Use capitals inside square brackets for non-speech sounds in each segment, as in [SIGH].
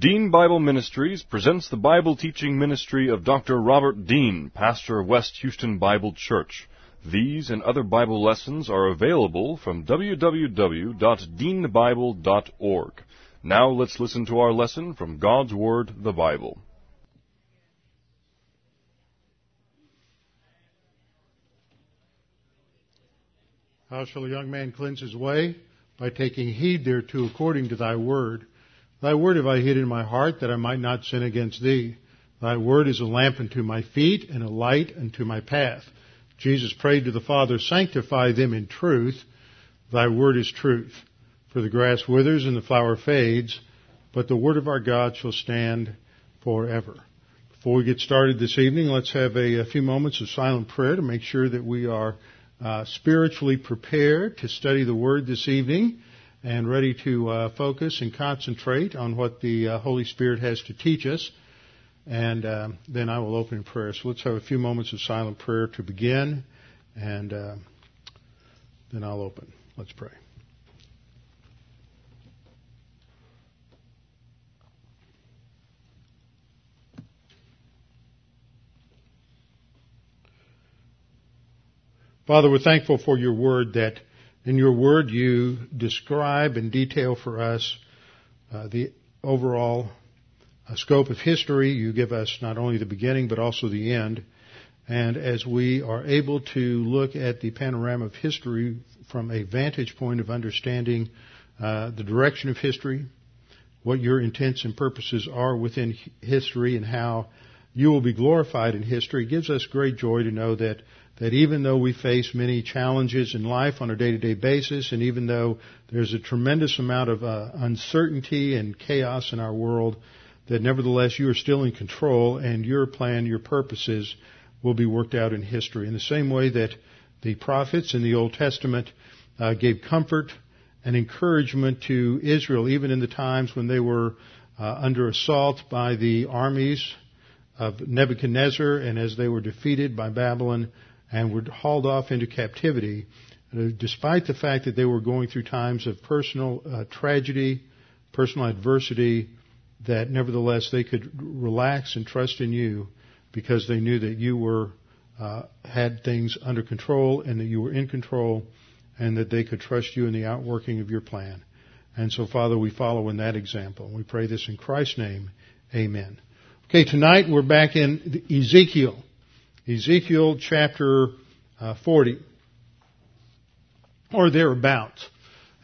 Dean Bible Ministries presents the Bible teaching ministry of Dr. Robert Dean, pastor of West Houston Bible Church. These and other Bible lessons are available from www.deanbible.org. Now let's listen to our lesson from God's Word, the Bible. How shall a young man cleanse his way? By taking heed thereto according to thy word. Thy word have I hid in my heart that I might not sin against thee. Thy word is a lamp unto my feet and a light unto my path. Jesus prayed to the Father, sanctify them in truth. Thy word is truth. For the grass withers and the flower fades, but the word of our God shall stand forever. Before we get started this evening, let's have a, a few moments of silent prayer to make sure that we are uh, spiritually prepared to study the word this evening and ready to uh, focus and concentrate on what the uh, Holy Spirit has to teach us. And uh, then I will open in prayer. So let's have a few moments of silent prayer to begin, and uh, then I'll open. Let's pray. Father, we're thankful for your word that in your word, you describe in detail for us uh, the overall uh, scope of history. You give us not only the beginning, but also the end. And as we are able to look at the panorama of history from a vantage point of understanding uh, the direction of history, what your intents and purposes are within history, and how you will be glorified in history, it gives us great joy to know that that even though we face many challenges in life on a day-to-day basis, and even though there's a tremendous amount of uh, uncertainty and chaos in our world, that nevertheless you are still in control and your plan, your purposes will be worked out in history. In the same way that the prophets in the Old Testament uh, gave comfort and encouragement to Israel, even in the times when they were uh, under assault by the armies of Nebuchadnezzar and as they were defeated by Babylon, and were hauled off into captivity, uh, despite the fact that they were going through times of personal uh, tragedy, personal adversity, that nevertheless they could relax and trust in you because they knew that you were uh, had things under control and that you were in control and that they could trust you in the outworking of your plan. And so, Father, we follow in that example. We pray this in Christ's name. Amen. Okay, tonight we're back in Ezekiel. Ezekiel chapter uh, 40 or thereabouts.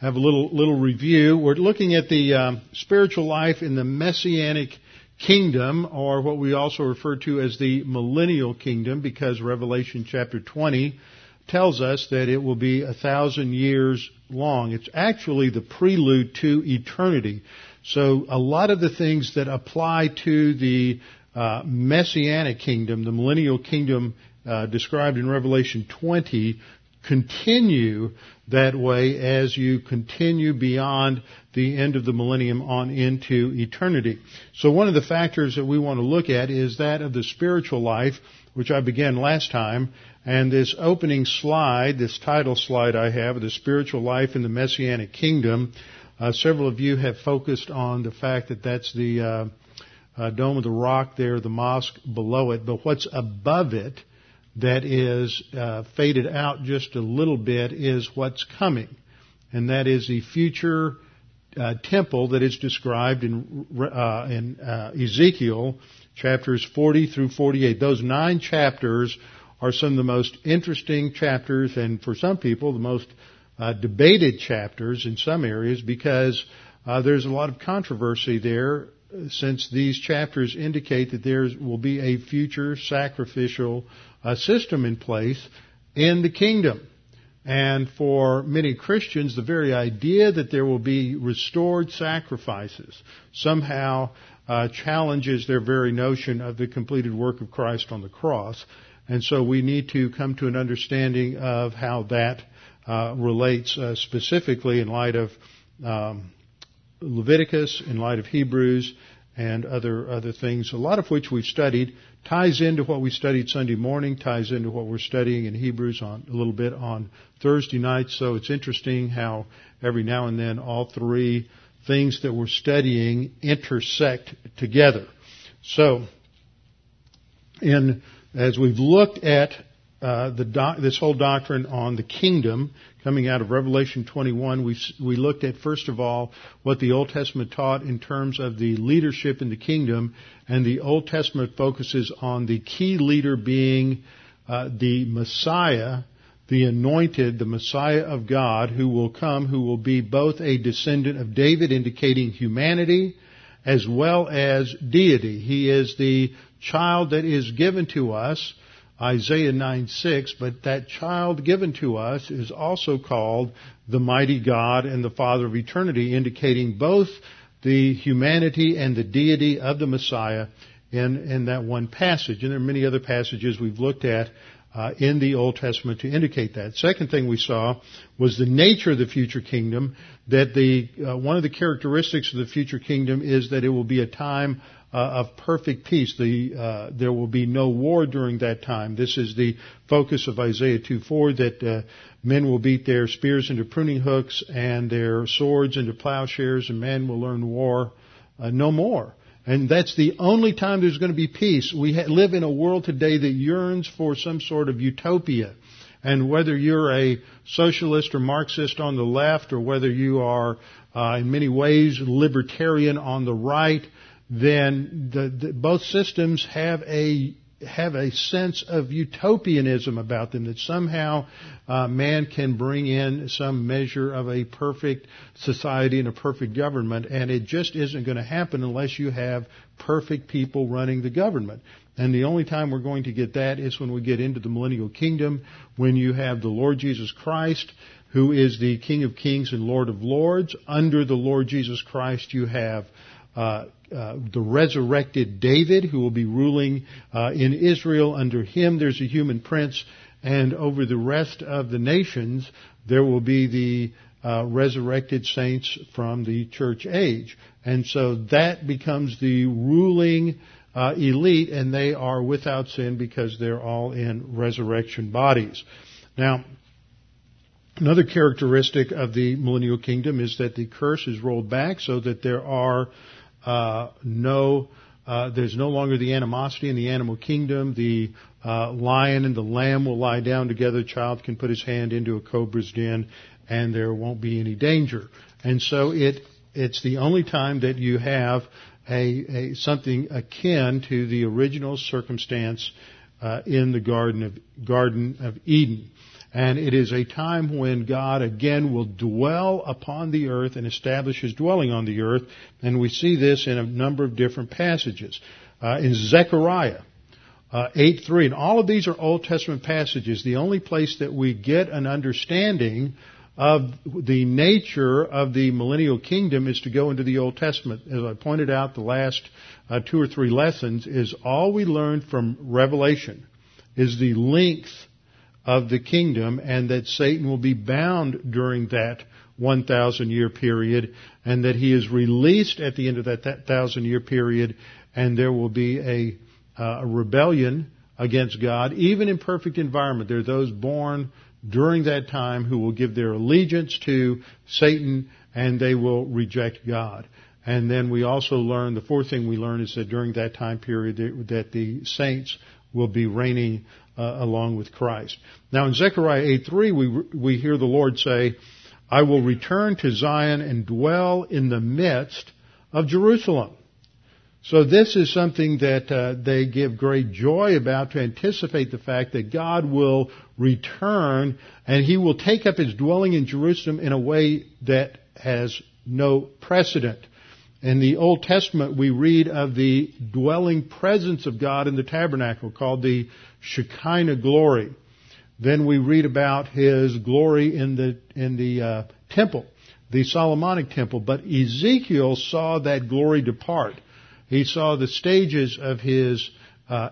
Have a little little review. We're looking at the um, spiritual life in the messianic kingdom, or what we also refer to as the millennial kingdom, because Revelation chapter 20 tells us that it will be a thousand years long. It's actually the prelude to eternity. So a lot of the things that apply to the uh, messianic kingdom, the millennial kingdom uh, described in Revelation 20, continue that way as you continue beyond the end of the millennium on into eternity. So one of the factors that we want to look at is that of the spiritual life, which I began last time, and this opening slide, this title slide I have, the spiritual life in the messianic kingdom, uh, several of you have focused on the fact that that's the uh, uh, Dome of the Rock there, the mosque below it, but what's above it that is uh, faded out just a little bit is what's coming, and that is the future uh, temple that is described in, in Ezekiel chapters 40 through 48. Those nine chapters are some of the most interesting chapters, and for some people, the most uh, debated chapters in some areas because uh, there's a lot of controversy there since these chapters indicate that there will be a future sacrificial uh, system in place in the kingdom. And for many Christians, the very idea that there will be restored sacrifices somehow uh, challenges their very notion of the completed work of Christ on the cross. And so we need to come to an understanding of how that uh, relates uh, specifically in light of um, Leviticus, in light of Hebrews, and other other things, a lot of which we've studied, ties into what we studied Sunday morning, ties into what we're studying in Hebrews on a little bit on Thursday night. So it's interesting how every now and then all three things that we're studying intersect together. So, in as we've looked at uh, doc, this whole doctrine on the kingdom coming out of Revelation 21, we we looked at first of all what the Old Testament taught in terms of the leadership in the kingdom, and the Old Testament focuses on the key leader being uh, the Messiah, the anointed, the Messiah of God, who will come, who will be both a descendant of David, indicating humanity, as well as deity. He is the child that is given to us Isaiah 9 6, but that child given to us is also called the mighty God and the Father of eternity, indicating both the humanity and the deity of the Messiah in, in that one passage. And there are many other passages we've looked at uh, in the Old Testament to indicate that. Second thing we saw was the nature of the future kingdom. That the uh, one of the characteristics of the future kingdom is that it will be a time uh, of perfect peace. The, uh, there will be no war during that time. This is the focus of Isaiah 2:4 that uh, men will beat their spears into pruning hooks and their swords into plowshares, and men will learn war uh, no more. And that's the only time there's going to be peace. We ha- live in a world today that yearns for some sort of utopia. And whether you're a socialist or Marxist on the left, or whether you are uh, in many ways libertarian on the right, then the, the, both systems have a have a sense of utopianism about them that somehow uh, man can bring in some measure of a perfect society and a perfect government, and it just isn't going to happen unless you have perfect people running the government. And the only time we're going to get that is when we get into the millennial kingdom, when you have the Lord Jesus Christ, who is the King of Kings and Lord of Lords. Under the Lord Jesus Christ, you have uh, uh, the resurrected David, who will be ruling uh, in Israel. Under him, there's a human prince, and over the rest of the nations, there will be the uh, resurrected saints from the church age. And so that becomes the ruling uh, elite, and they are without sin because they're all in resurrection bodies. Now, another characteristic of the millennial kingdom is that the curse is rolled back so that there are uh, no, uh, there's no longer the animosity in the animal kingdom. The uh, lion and the lamb will lie down together. child can put his hand into a cobra's den, and there won't be any danger. And so it it's the only time that you have a, a something akin to the original circumstance uh, in the garden of Garden of Eden. And it is a time when God again will dwell upon the earth and establish his dwelling on the earth. And we see this in a number of different passages. Uh, in Zechariah, uh, 8 3. And all of these are Old Testament passages. The only place that we get an understanding of the nature of the millennial kingdom is to go into the Old Testament. As I pointed out the last uh, two or three lessons, is all we learned from Revelation is the length of the kingdom and that Satan will be bound during that 1,000 year period and that he is released at the end of that 1,000 year period and there will be a, uh, a rebellion against God, even in perfect environment. There are those born during that time who will give their allegiance to Satan and they will reject God. And then we also learn, the fourth thing we learn is that during that time period that the saints will be reigning uh, along with Christ. Now in Zechariah 8:3 we we hear the Lord say, "I will return to Zion and dwell in the midst of Jerusalem." So this is something that uh, they give great joy about to anticipate the fact that God will return and he will take up his dwelling in Jerusalem in a way that has no precedent. In the Old Testament, we read of the dwelling presence of God in the tabernacle called the Shekinah glory. Then we read about His glory in the, in the uh, temple, the Solomonic temple. But Ezekiel saw that glory depart. He saw the stages of His uh,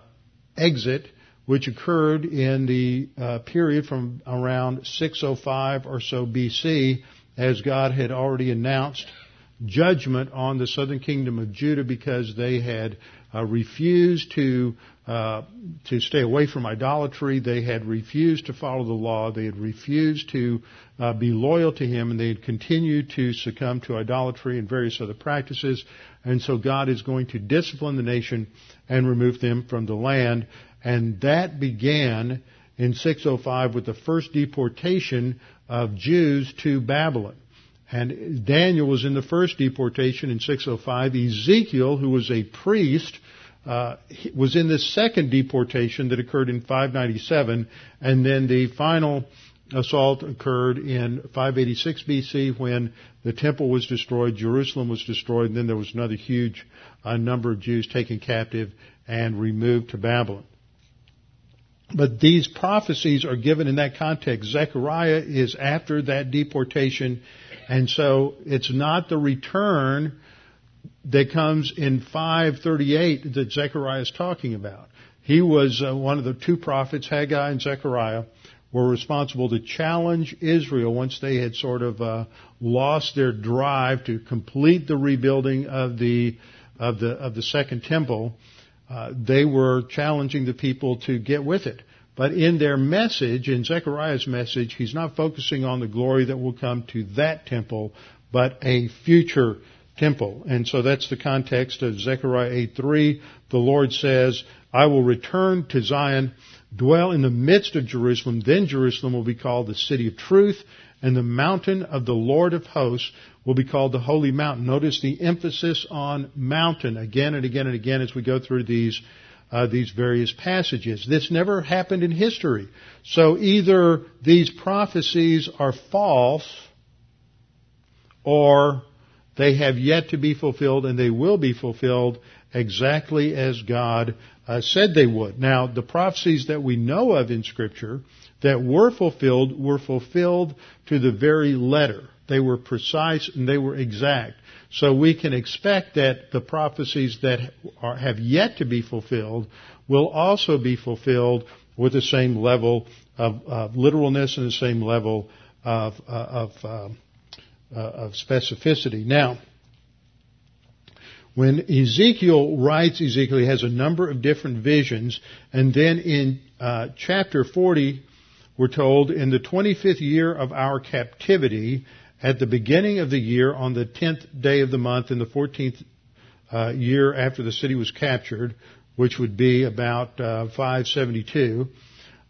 exit, which occurred in the uh, period from around 605 or so BC, as God had already announced judgment on the southern kingdom of Judah because they had refused to uh, to stay away from idolatry. They had refused to follow the law. They had refused to uh, be loyal to Him, and they had continued to succumb to idolatry and various other practices. And so God is going to discipline the nation and remove them from the land. And that began in 605 with the first deportation of Jews to Babylon. And Daniel was in the first deportation in 605. Ezekiel, who was a priest, uh, was in the second deportation that occurred in 597, and then the final assault occurred in 586 BC when the temple was destroyed, Jerusalem was destroyed, and then there was another huge uh, number of Jews taken captive and removed to Babylon. But these prophecies are given in that context. Zechariah is after that deportation, and so it's not the return that comes in 538 that Zechariah is talking about. He was uh, one of the two prophets, Haggai and Zechariah, were responsible to challenge Israel once they had sort of uh, lost their drive to complete the rebuilding of the of the of the second temple. Uh, they were challenging the people to get with it. But in their message, in Zechariah's message, he's not focusing on the glory that will come to that temple, but a future temple. And so that's the context of Zechariah 8:3. The Lord says, "I will return to Zion, dwell in the midst of Jerusalem. Then Jerusalem will be called the city of truth, and the mountain of the Lord of hosts will be called the holy mountain." Notice the emphasis on mountain again and again and again as we go through these uh, these various passages. This never happened in history. So either these prophecies are false or they have yet to be fulfilled and they will be fulfilled exactly as God uh, said they would. Now, the prophecies that we know of in Scripture that were fulfilled were fulfilled to the very letter. They were precise and they were exact. So we can expect that the prophecies that are, have yet to be fulfilled will also be fulfilled with the same level of, of literalness and the same level of, uh, of uh, uh, of specificity. Now, when Ezekiel writes, Ezekiel has a number of different visions, and then in uh, chapter 40, we're told, in the 25th year of our captivity, at the beginning of the year, on the 10th day of the month, in the 14th uh, year after the city was captured, which would be about uh, 572,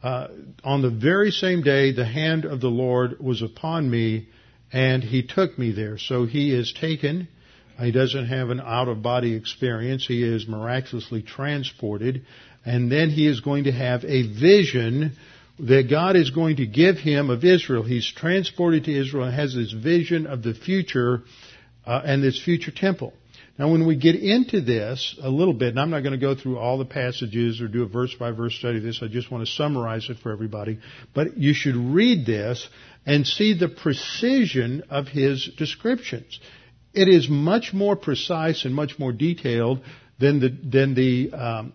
uh, on the very same day, the hand of the Lord was upon me, and he took me there. So he is taken. He doesn't have an out of body experience. He is miraculously transported. And then he is going to have a vision that God is going to give him of Israel. He's transported to Israel and has this vision of the future uh, and this future temple. Now, when we get into this a little bit, and I'm not going to go through all the passages or do a verse by verse study of this, I just want to summarize it for everybody. But you should read this and see the precision of his descriptions. It is much more precise and much more detailed than the, than the um,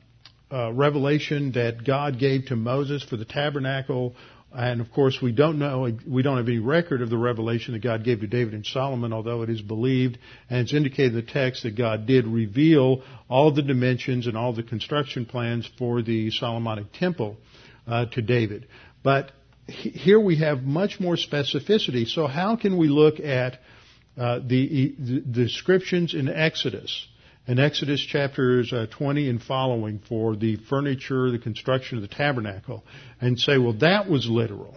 uh, revelation that God gave to Moses for the tabernacle. And of course, we don't know, we don't have any record of the revelation that God gave to David and Solomon, although it is believed and it's indicated in the text that God did reveal all the dimensions and all the construction plans for the Solomonic temple uh, to David. But here we have much more specificity. So how can we look at uh, the, the, descriptions in Exodus, in Exodus chapters uh, 20 and following for the furniture, the construction of the tabernacle, and say, well, that was literal.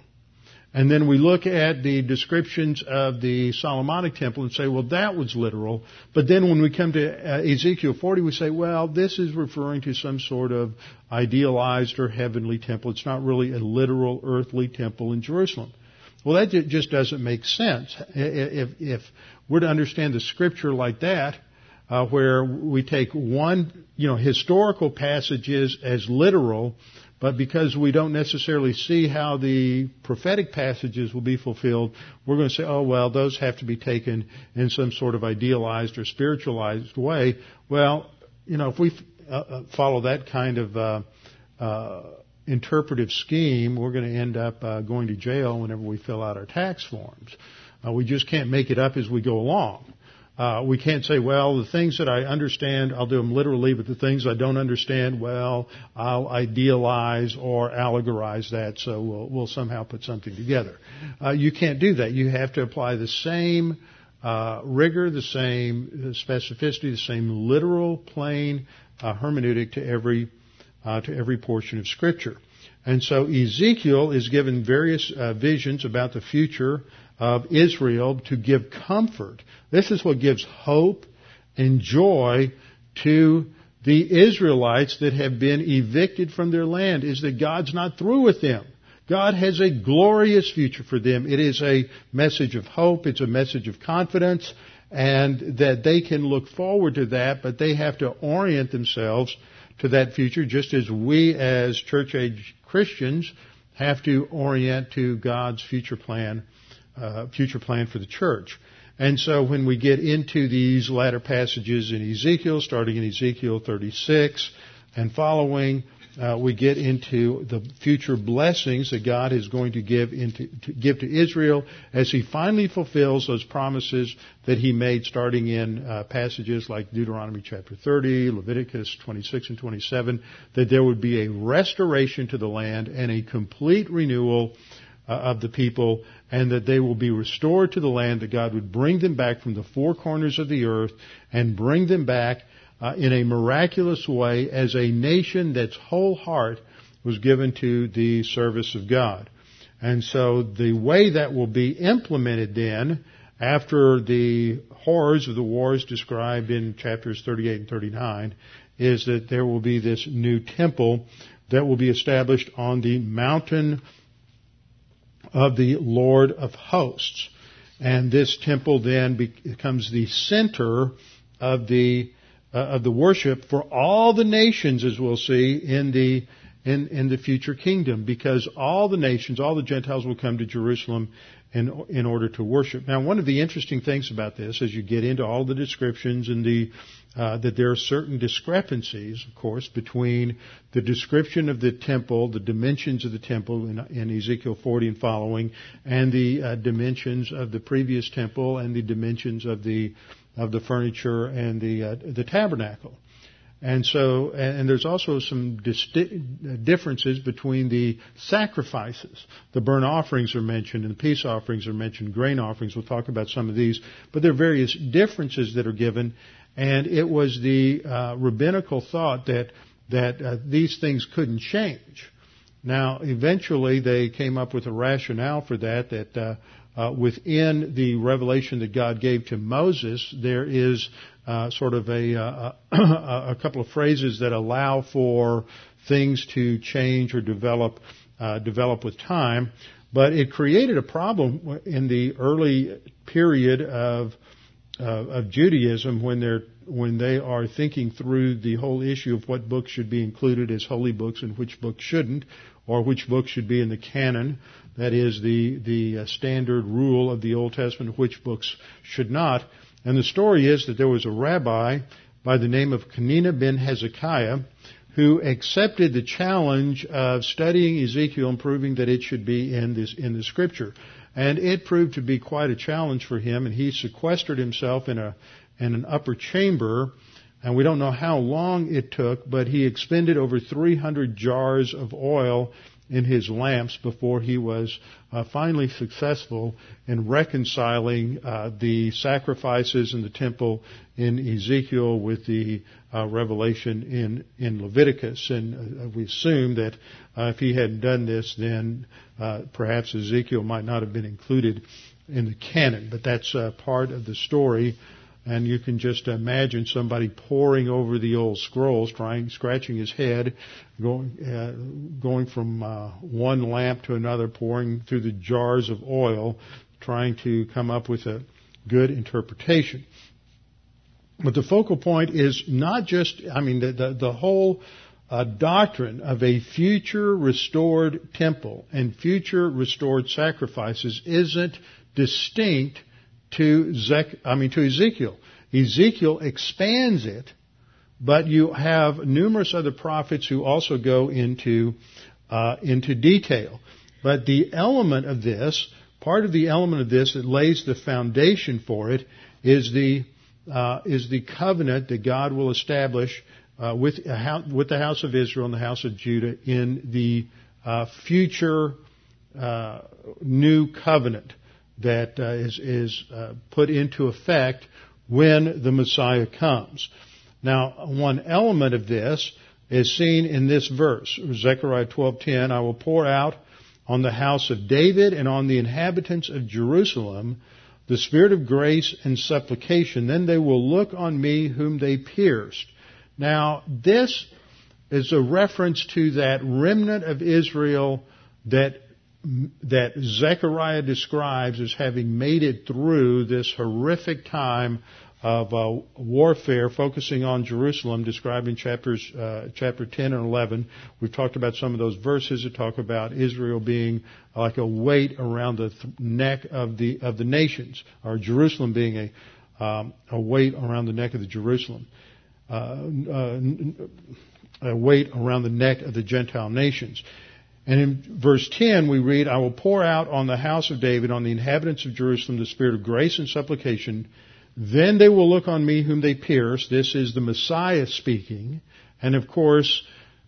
And then we look at the descriptions of the Solomonic temple and say, well, that was literal. But then when we come to uh, Ezekiel 40, we say, well, this is referring to some sort of idealized or heavenly temple. It's not really a literal earthly temple in Jerusalem. Well, that just doesn't make sense. If, if we're to understand the scripture like that, uh, where we take one, you know, historical passages as literal, but because we don't necessarily see how the prophetic passages will be fulfilled, we're going to say, oh, well, those have to be taken in some sort of idealized or spiritualized way. Well, you know, if we uh, uh, follow that kind of uh, uh, interpretive scheme, we're going to end up uh, going to jail whenever we fill out our tax forms. Uh, we just can't make it up as we go along. Uh, we can't say, well, the things that I understand, I'll do them literally, but the things I don't understand, well, I'll idealize or allegorize that, so we'll, we'll somehow put something together. Uh, you can't do that. You have to apply the same uh, rigor, the same specificity, the same literal, plain uh, hermeneutic to every uh, to every portion of Scripture. And so Ezekiel is given various uh, visions about the future of Israel to give comfort. This is what gives hope and joy to the Israelites that have been evicted from their land is that God's not through with them. God has a glorious future for them. It is a message of hope. It's a message of confidence and that they can look forward to that, but they have to orient themselves to that future just as we as church age Christians have to orient to God's future plan, uh, future plan for the church. And so when we get into these latter passages in Ezekiel, starting in Ezekiel 36 and following, uh, we get into the future blessings that God is going to give into, to give to Israel as He finally fulfills those promises that He made, starting in uh, passages like Deuteronomy chapter 30, Leviticus 26 and 27, that there would be a restoration to the land and a complete renewal uh, of the people, and that they will be restored to the land. That God would bring them back from the four corners of the earth and bring them back uh, in a miraculous way as a nation that's whole heart was given to the service of God. And so the way that will be implemented then, after the horrors of the wars described in chapters 38 and 39, is that there will be this new temple that will be established on the mountain of the Lord of hosts. And this temple then becomes the center of the uh, of the worship for all the nations, as we'll see in the in, in the future kingdom, because all the nations, all the Gentiles will come to Jerusalem in, in order to worship. Now, one of the interesting things about this, as you get into all the descriptions and the uh, that there are certain discrepancies, of course, between the description of the temple, the dimensions of the temple in, in Ezekiel 40 and following, and the uh, dimensions of the previous temple and the dimensions of the of the furniture and the uh, the tabernacle. And so, and there's also some differences between the sacrifices. The burnt offerings are mentioned and the peace offerings are mentioned, grain offerings. We'll talk about some of these. But there are various differences that are given. And it was the uh, rabbinical thought that, that uh, these things couldn't change. Now, eventually they came up with a rationale for that, that uh, uh, within the revelation that God gave to Moses, there is uh, sort of a, uh, [COUGHS] a, couple of phrases that allow for things to change or develop uh, develop with time. But it created a problem in the early period of uh, of Judaism when they're when they are thinking through the whole issue of what books should be included as holy books and which books shouldn't, or which books should be in the canon, that is the the uh, standard rule of the Old Testament, which books should not. And the story is that there was a rabbi by the name of Hananiah ben Hezekiah who accepted the challenge of studying Ezekiel and proving that it should be in this in the scripture. And it proved to be quite a challenge for him, and he sequestered himself in a in an upper chamber, and we don't know how long it took, but he expended over 300 jars of oil in his lamps before he was uh, finally successful in reconciling uh, the sacrifices in the temple in Ezekiel with the uh, revelation in in Leviticus. And uh, we assume that uh, if he hadn't done this, then uh, perhaps Ezekiel might not have been included in the canon. But that's part of the story and you can just imagine somebody poring over the old scrolls, trying, scratching his head, going, uh, going from uh, one lamp to another, pouring through the jars of oil, trying to come up with a good interpretation. But the focal point is not just, I mean, the, the, the whole uh, doctrine of a future restored temple and future restored sacrifices isn't distinct to Zech, I mean to Ezekiel. Ezekiel expands it, but you have numerous other prophets who also go into uh, into detail. But the element of this, part of the element of this that lays the foundation for it, is the uh, is the covenant that God will establish uh, with, house, with the house of Israel and the house of Judah in the uh, future uh, new covenant that uh, is, is uh, put into effect when the Messiah comes. Now, one element of this is seen in this verse, Zechariah 12:10. I will pour out on the house of David and on the inhabitants of Jerusalem the spirit of grace and supplication. Then they will look on me whom they pierced. Now, this is a reference to that remnant of Israel that that Zechariah describes as having made it through this horrific time of uh, warfare, focusing on Jerusalem, described in chapters uh, chapter 10 and 11. We've talked about some of those verses that talk about Israel being like a weight around the th- neck of the of the nations, or Jerusalem being a um, a weight around the neck of the Jerusalem, uh, uh a weight around the neck of the Gentile nations. And in verse 10 we read, I will pour out on the house of David, on the inhabitants of Jerusalem, the spirit of grace and supplication. Then they will look on me whom they pierced. This is the Messiah speaking. And of course,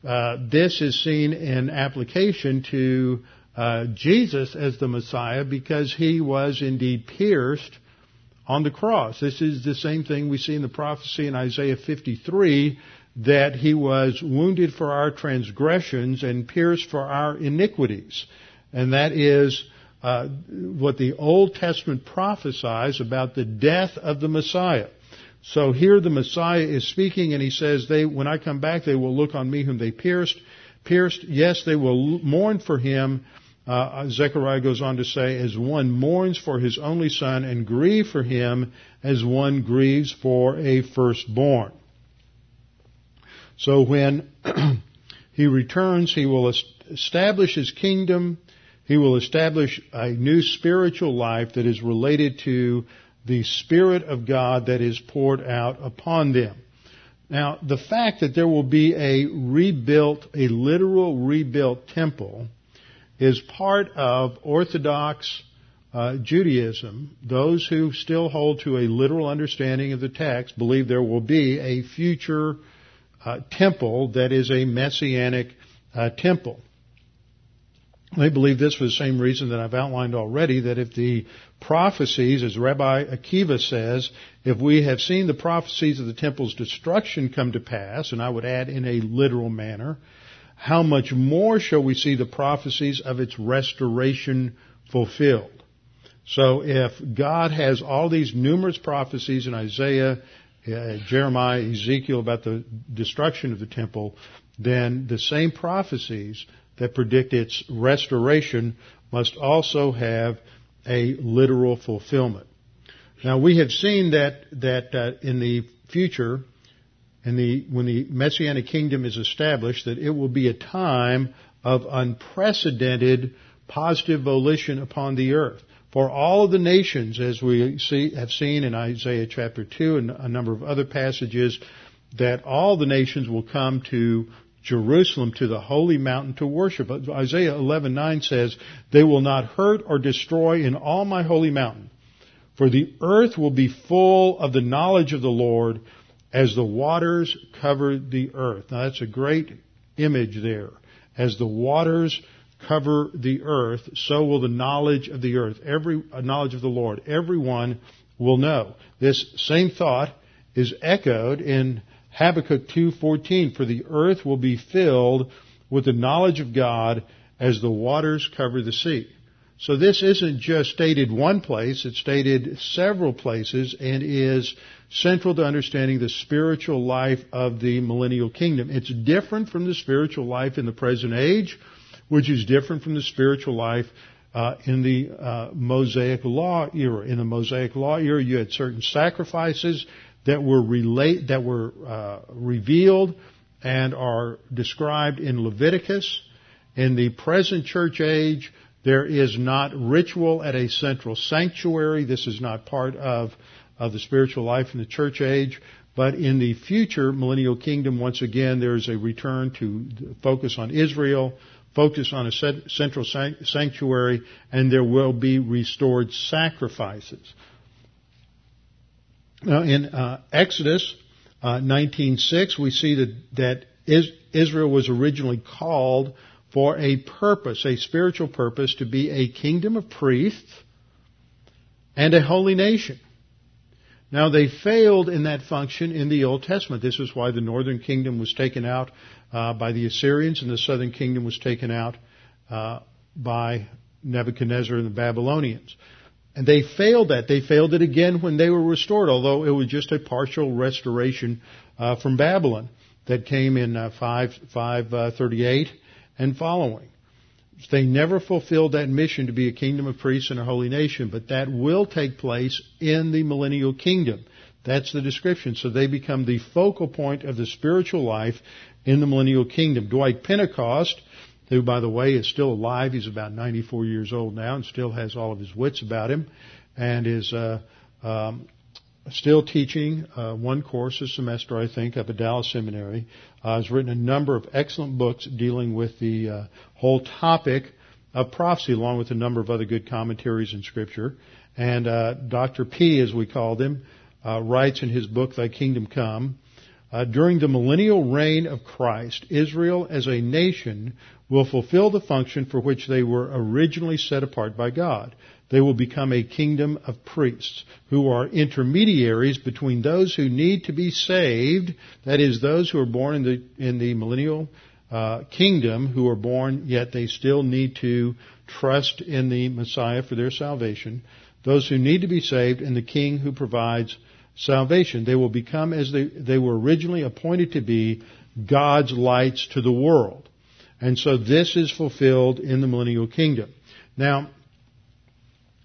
uh, this is seen in application to uh, Jesus as the Messiah because he was indeed pierced on the cross. This is the same thing we see in the prophecy in Isaiah 53 that he was wounded for our transgressions and pierced for our iniquities. And that is uh, what the Old Testament prophesies about the death of the Messiah. So here the Messiah is speaking and he says, they, when I come back, they will look on me whom they pierced. Pierced, yes, they will mourn for him. Uh, Zechariah goes on to say, as one mourns for his only son and grieve for him as one grieves for a firstborn. So when [CLEARS THROAT] he returns, he will establish his kingdom. He will establish a new spiritual life that is related to the Spirit of God that is poured out upon them. Now, the fact that there will be a rebuilt, a literal rebuilt temple is part of Orthodox uh, Judaism. Those who still hold to a literal understanding of the text believe there will be a future uh, temple that is a messianic uh, temple. They believe this for the same reason that I've outlined already, that if the prophecies, as Rabbi Akiva says, if we have seen the prophecies of the temple's destruction come to pass, and I would add in a literal manner, how much more shall we see the prophecies of its restoration fulfilled? So if God has all these numerous prophecies in Isaiah, uh, Jeremiah, Ezekiel about the destruction of the temple, then the same prophecies that predict its restoration must also have a literal fulfillment. Now we have seen that that uh, in the future, in the when the messianic kingdom is established, that it will be a time of unprecedented positive volition upon the earth for all of the nations, as we see, have seen in Isaiah chapter 2 and a number of other passages, that all the nations will come to Jerusalem to the holy mountain to worship. Isaiah 11:9 says, "They will not hurt or destroy in all my holy mountain, for the earth will be full of the knowledge of the Lord as the waters cover the earth." Now that's a great image there. As the waters cover the earth, so will the knowledge of the earth, every uh, knowledge of the Lord, everyone will know. This same thought is echoed in Habakkuk 2:14, for the earth will be filled with the knowledge of God as the waters cover the sea. So this isn't just stated one place, it's stated several places and is central to understanding the spiritual life of the millennial kingdom. It's different from the spiritual life in the present age which is different from the spiritual life uh, in the uh, Mosaic Law era. In the Mosaic Law era, you had certain sacrifices that were relate that were uh, revealed and are described in Leviticus. In the present church age, there is not ritual at a central sanctuary. This is not part of of the spiritual life in the church age. But in the future millennial kingdom, once again, there's a return to focus on Israel, focus on a central sanctuary, and there will be restored sacrifices. Now, in uh, Exodus uh, 19:6, we see that that is, Israel was originally called for a purpose, a spiritual purpose, to be a kingdom of priests and a holy nation. Now they failed in that function in the Old Testament. This is why the northern kingdom was taken out uh, by the Assyrians and the southern kingdom was taken out uh, by Nebuchadnezzar and the Babylonians. And they failed that. They failed it again when they were restored, although it was just a partial restoration uh, from Babylon that came in uh, 5, 538 uh, and following. They never fulfilled that mission to be a kingdom of priests and a holy nation, but that will take place in the millennial kingdom. That's the description. So they become the focal point of the spiritual life in the millennial kingdom. Dwight Pentecost, who by the way is still alive, he's about 94 years old now and still has all of his wits about him, and is uh, um, still teaching uh, one course a semester, I think, at Dallas Seminary. Uh, has written a number of excellent books dealing with the uh, whole topic of prophecy, along with a number of other good commentaries in Scripture. And uh, Dr. P, as we called him, uh, writes in his book, Thy Kingdom Come, uh, during the millennial reign of Christ, Israel as a nation will fulfill the function for which they were originally set apart by God. They will become a kingdom of priests who are intermediaries between those who need to be saved, that is, those who are born in the, in the millennial uh, kingdom, who are born yet they still need to trust in the Messiah for their salvation, those who need to be saved, and the King who provides salvation. They will become, as they, they were originally appointed to be, God's lights to the world. And so this is fulfilled in the millennial kingdom. Now,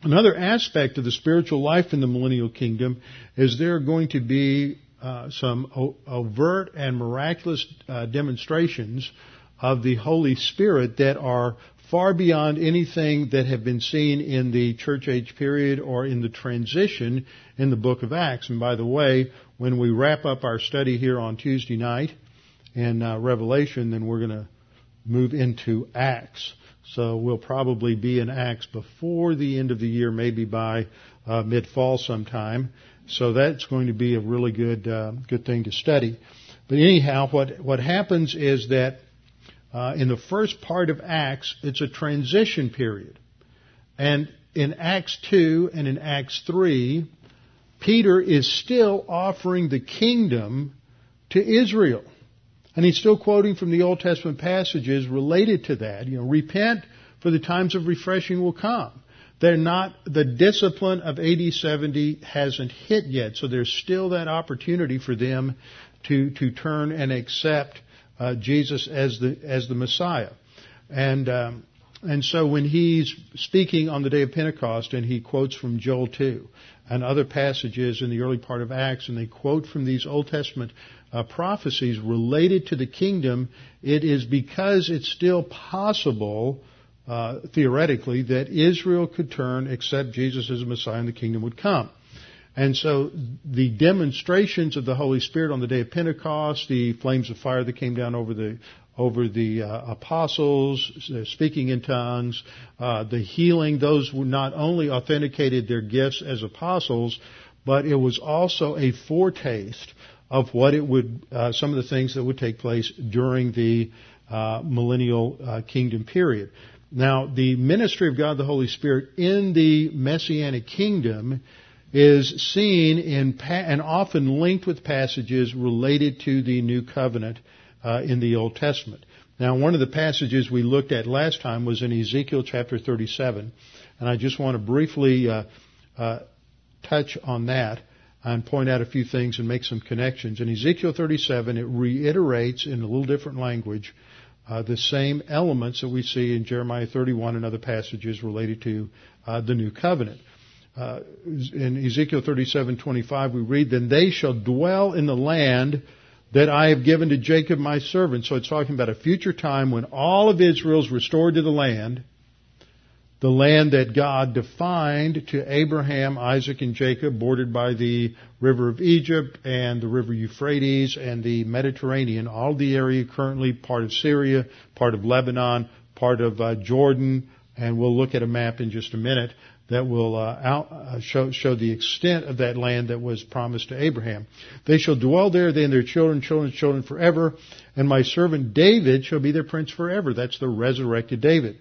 Another aspect of the spiritual life in the millennial kingdom is there are going to be uh, some o- overt and miraculous uh, demonstrations of the Holy Spirit that are far beyond anything that have been seen in the church age period or in the transition in the book of Acts. And by the way, when we wrap up our study here on Tuesday night in uh, Revelation, then we're going to move into Acts. So we'll probably be in Acts before the end of the year, maybe by uh, mid-fall sometime. So that's going to be a really good uh, good thing to study. But anyhow, what what happens is that uh, in the first part of Acts, it's a transition period, and in Acts two and in Acts three, Peter is still offering the kingdom to Israel. And he's still quoting from the Old Testament passages related to that. You know, repent for the times of refreshing will come. They're not, the discipline of AD 70 hasn't hit yet, so there's still that opportunity for them to, to turn and accept uh, Jesus as the, as the Messiah. And, um, and so when he's speaking on the day of Pentecost and he quotes from Joel 2 and other passages in the early part of Acts and they quote from these Old Testament uh, prophecies related to the kingdom, it is because it's still possible, uh, theoretically, that Israel could turn, accept Jesus as a Messiah, and the kingdom would come. And so the demonstrations of the Holy Spirit on the day of Pentecost, the flames of fire that came down over the over the uh, apostles, uh, speaking in tongues, uh, the healing, those were not only authenticated their gifts as apostles, but it was also a foretaste of what it would, uh, some of the things that would take place during the uh, millennial uh, kingdom period. Now, the ministry of God the Holy Spirit in the messianic kingdom is seen in pa- and often linked with passages related to the new covenant uh, in the Old Testament. Now, one of the passages we looked at last time was in Ezekiel chapter 37, and I just want to briefly uh, uh, touch on that and point out a few things and make some connections. In Ezekiel 37, it reiterates in a little different language uh, the same elements that we see in Jeremiah 31 and other passages related to uh, the new covenant. Uh, in Ezekiel 37:25, we read, "Then they shall dwell in the land that I have given to Jacob my servant." So it's talking about a future time when all of Israel is restored to the land, the land that God defined to Abraham, Isaac, and Jacob, bordered by the river of Egypt and the river Euphrates and the Mediterranean, all the area currently part of Syria, part of Lebanon, part of uh, Jordan, And we'll look at a map in just a minute that will uh, out, uh, show, show the extent of that land that was promised to Abraham. They shall dwell there, they and their children, children's children forever, and my servant David shall be their prince forever. That's the resurrected David.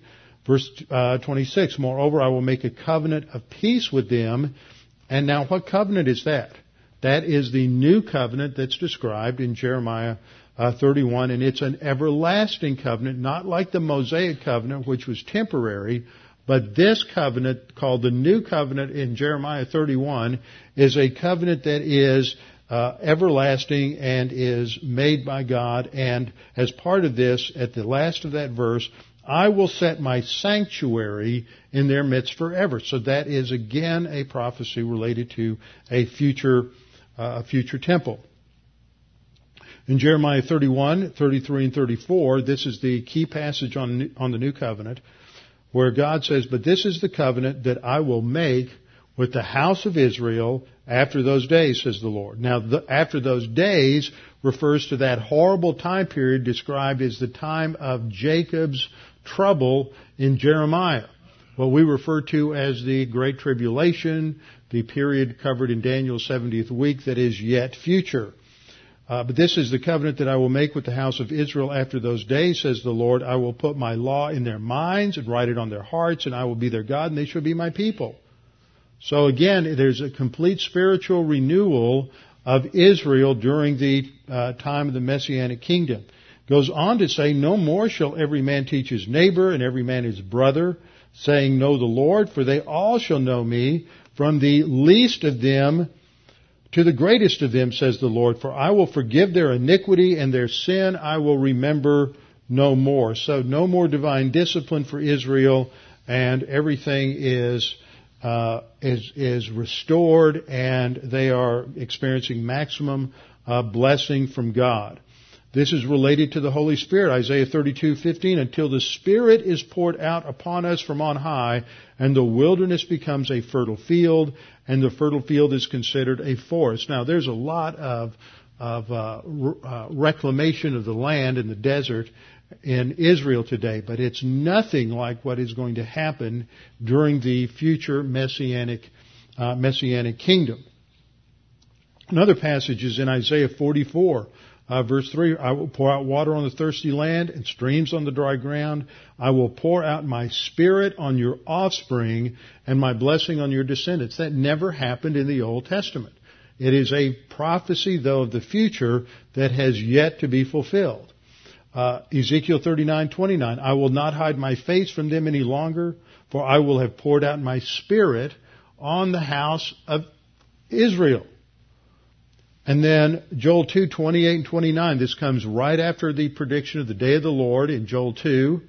Verse uh, 26, moreover, I will make a covenant of peace with them. And now what covenant is that? That is the new covenant that's described in Jeremiah uh, 31, and it's an everlasting covenant, not like the Mosaic covenant, which was temporary, but this covenant, called the New Covenant in Jeremiah 31, is a covenant that is uh, everlasting and is made by God. And as part of this, at the last of that verse, I will set my sanctuary in their midst forever. So that is again a prophecy related to a future, uh, a future temple. In Jeremiah 31, 33, and 34, this is the key passage on, on the new covenant where God says, But this is the covenant that I will make with the house of Israel after those days, says the Lord. Now, the, after those days refers to that horrible time period described as the time of Jacob's trouble in Jeremiah. What we refer to as the Great Tribulation, the period covered in Daniel's 70th week that is yet future. Uh, but this is the covenant that I will make with the house of Israel after those days, says the Lord. I will put my law in their minds and write it on their hearts, and I will be their God, and they shall be my people. So again, there's a complete spiritual renewal of Israel during the uh, time of the Messianic kingdom. Goes on to say, No more shall every man teach his neighbor and every man his brother, saying, Know the Lord, for they all shall know me, from the least of them to the greatest of them, says the Lord, for I will forgive their iniquity and their sin I will remember no more. So no more divine discipline for Israel, and everything is uh, is is restored, and they are experiencing maximum uh, blessing from God. This is related to the Holy Spirit, Isaiah 32:15, until the Spirit is poured out upon us from on high, and the wilderness becomes a fertile field, and the fertile field is considered a forest. Now, there's a lot of of uh, uh, reclamation of the land in the desert in Israel today, but it's nothing like what is going to happen during the future messianic uh, messianic kingdom. Another passage is in Isaiah 44. Uh, verse 3, I will pour out water on the thirsty land and streams on the dry ground. I will pour out my spirit on your offspring and my blessing on your descendants. That never happened in the Old Testament. It is a prophecy, though, of the future that has yet to be fulfilled. Uh, Ezekiel 39:29, I will not hide my face from them any longer, for I will have poured out my spirit on the house of Israel. And then Joel 2, 28 and 29. This comes right after the prediction of the day of the Lord in Joel 2.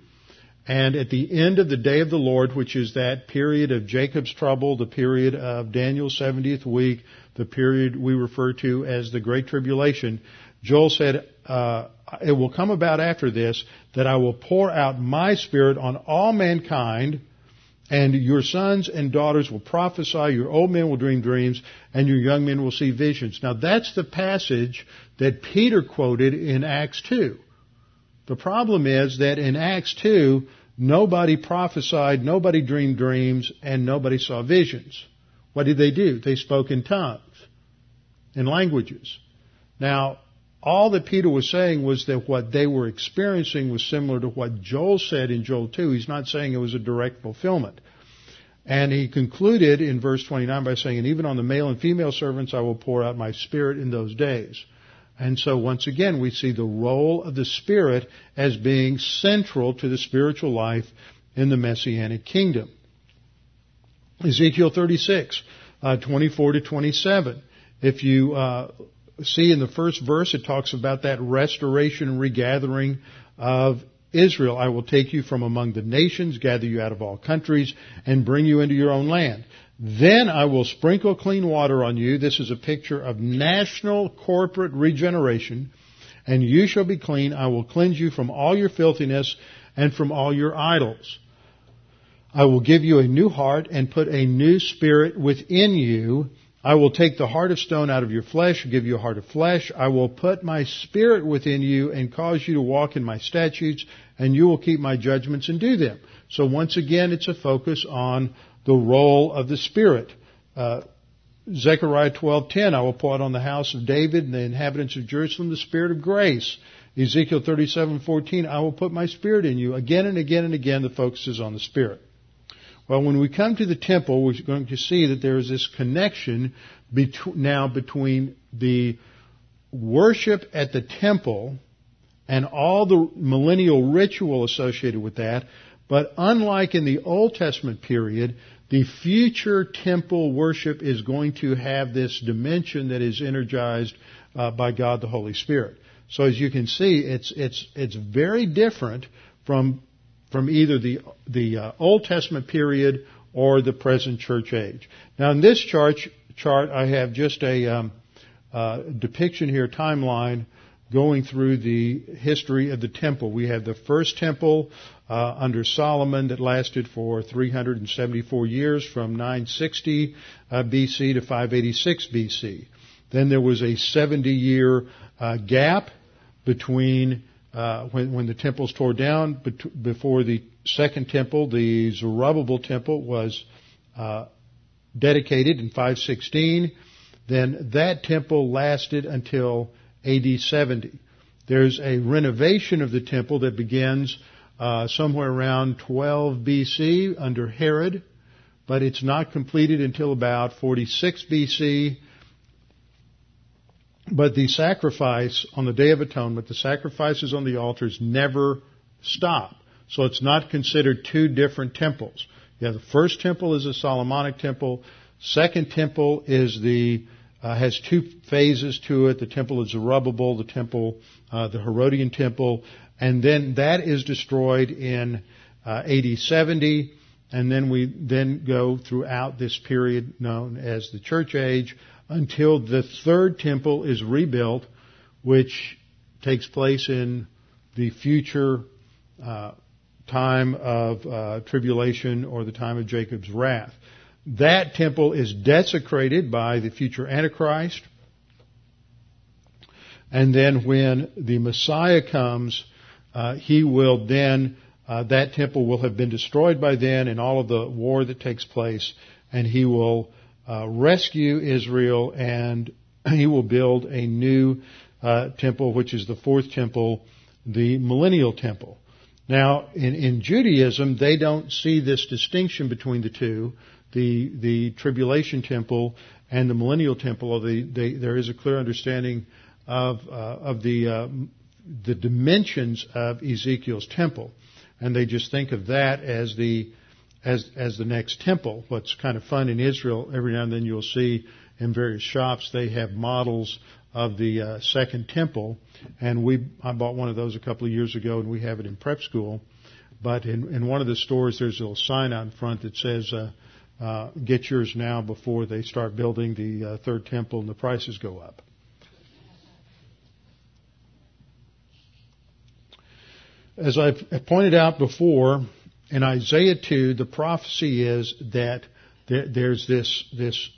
And at the end of the day of the Lord, which is that period of Jacob's trouble, the period of Daniel's 70th week, the period we refer to as the Great Tribulation, Joel said, uh, it will come about after this that I will pour out my spirit on all mankind and your sons and daughters will prophesy, your old men will dream dreams, and your young men will see visions. Now that's the passage that Peter quoted in Acts 2. The problem is that in Acts 2, nobody prophesied, nobody dreamed dreams, and nobody saw visions. What did they do? They spoke in tongues, in languages. Now, all that Peter was saying was that what they were experiencing was similar to what Joel said in Joel 2. He's not saying it was a direct fulfillment. And he concluded in verse 29 by saying, And even on the male and female servants I will pour out my spirit in those days. And so once again we see the role of the Spirit as being central to the spiritual life in the Messianic kingdom. Ezekiel 36, uh, 24 to 27. If you uh, see in the first verse, it talks about that restoration and regathering of Israel. I will take you from among the nations, gather you out of all countries, and bring you into your own land. Then I will sprinkle clean water on you. This is a picture of national corporate regeneration. And you shall be clean. I will cleanse you from all your filthiness and from all your idols. I will give you a new heart and put a new spirit within you I will take the heart of stone out of your flesh, and give you a heart of flesh. I will put my spirit within you and cause you to walk in my statutes, and you will keep my judgments and do them. So once again, it's a focus on the role of the spirit. Uh, Zechariah 12:10, I will pour out on the house of David and the inhabitants of Jerusalem the spirit of grace. Ezekiel 37:14, I will put my spirit in you. Again and again and again, the focus is on the spirit. Well, when we come to the temple, we're going to see that there is this connection now between the worship at the temple and all the millennial ritual associated with that. But unlike in the Old Testament period, the future temple worship is going to have this dimension that is energized uh, by God the Holy Spirit. So as you can see, it's it's it's very different from from either the, the uh, Old Testament period or the present church age. Now in this chart, chart I have just a um, uh, depiction here, timeline, going through the history of the temple. We have the first temple uh, under Solomon that lasted for 374 years from 960 uh, BC to 586 BC. Then there was a 70 year uh, gap between uh, when, when the temples tore down bet- before the second temple, the Zerubbabel temple was uh, dedicated in 516. Then that temple lasted until AD 70. There's a renovation of the temple that begins uh, somewhere around 12 BC under Herod, but it's not completed until about 46 BC but the sacrifice on the Day of Atonement, the sacrifices on the altars never stop. So it's not considered two different temples. Yeah, the first temple is a Solomonic temple. Second temple is the uh, has two phases to it. The temple of Zerubbabel, the temple, uh, the Herodian temple, and then that is destroyed in uh, AD 70. And then we then go throughout this period known as the Church Age until the third temple is rebuilt, which takes place in the future uh, time of uh, tribulation or the time of Jacob's wrath. That temple is desecrated by the future Antichrist. And then when the Messiah comes, uh, he will then, uh, that temple will have been destroyed by then in all of the war that takes place, and he will uh, rescue Israel, and [CLEARS THROAT] he will build a new uh, temple, which is the fourth temple, the millennial temple. Now, in, in Judaism, they don't see this distinction between the two, the the tribulation temple and the millennial temple. Although they, there is a clear understanding of uh, of the uh, the dimensions of Ezekiel's temple, and they just think of that as the as as the next temple. What's kind of fun in Israel, every now and then you'll see in various shops they have models of the uh, second temple, and we I bought one of those a couple of years ago, and we have it in prep school. But in, in one of the stores, there's a little sign out in front that says, uh, uh, "Get yours now before they start building the uh, third temple and the prices go up." As I've pointed out before, in Isaiah 2, the prophecy is that there's this, this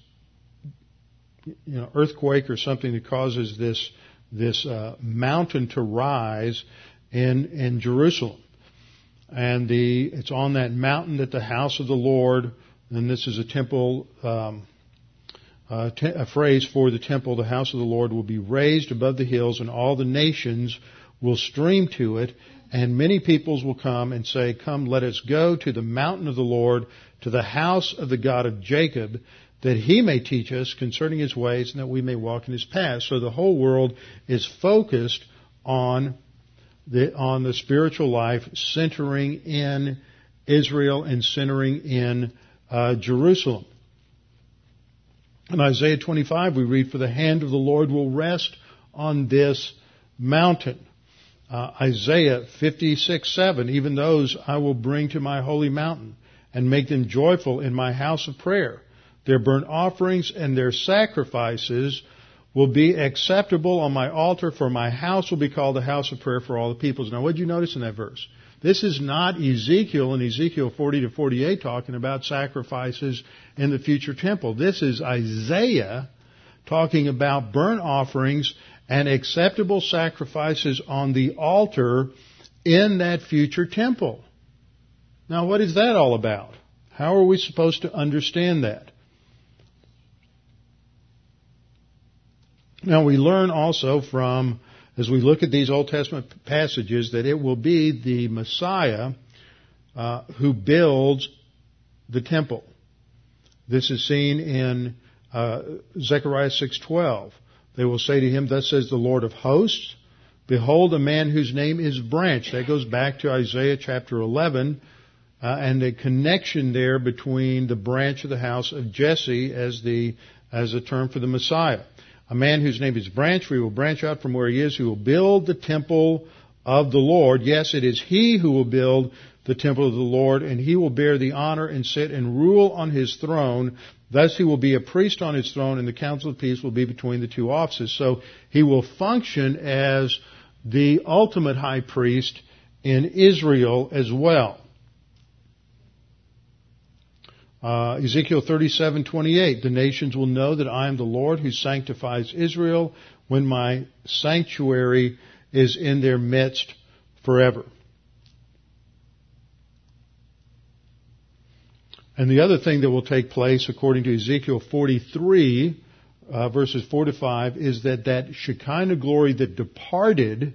you know, earthquake or something that causes this, this uh, mountain to rise in, in Jerusalem. And the, it's on that mountain that the house of the Lord, and this is a temple, um, uh, a phrase for the temple, the house of the Lord will be raised above the hills and all the nations will stream to it and many peoples will come and say, Come, let us go to the mountain of the Lord, to the house of the God of Jacob, that he may teach us concerning his ways and that we may walk in his paths. So the whole world is focused on the, on the spiritual life, centering in Israel and centering in uh, Jerusalem. In Isaiah 25, we read, For the hand of the Lord will rest on this mountain uh, Isaiah 56, 7, even those I will bring to my holy mountain and make them joyful in my house of prayer. Their burnt offerings and their sacrifices will be acceptable on my altar, for my house will be called a house of prayer for all the peoples. Now, what did you notice in that verse? This is not Ezekiel in Ezekiel 40 to 48 talking about sacrifices in the future temple. This is Isaiah talking about burnt offerings and acceptable sacrifices on the altar in that future temple. Now, what is that all about? How are we supposed to understand that? Now, we learn also from, as we look at these Old Testament passages, that it will be the Messiah uh, who builds the temple. This is seen in uh, Zechariah 6:12. They will say to him, "Thus says the Lord of hosts." Behold, a man whose name is Branch. That goes back to Isaiah chapter 11, uh, and the connection there between the branch of the house of Jesse as the as a term for the Messiah. A man whose name is Branch, he will branch out from where he is, who will build the temple of the Lord. Yes, it is he who will build the temple of the Lord, and he will bear the honor and sit and rule on his throne. Thus he will be a priest on his throne, and the counsel of peace will be between the two offices. So he will function as the ultimate high priest in Israel as well. Uh, Ezekiel 37:28, the nations will know that I am the Lord who sanctifies Israel when my sanctuary is in their midst forever. And the other thing that will take place, according to Ezekiel 43, uh, verses 4 to 5, is that that Shekinah glory that departed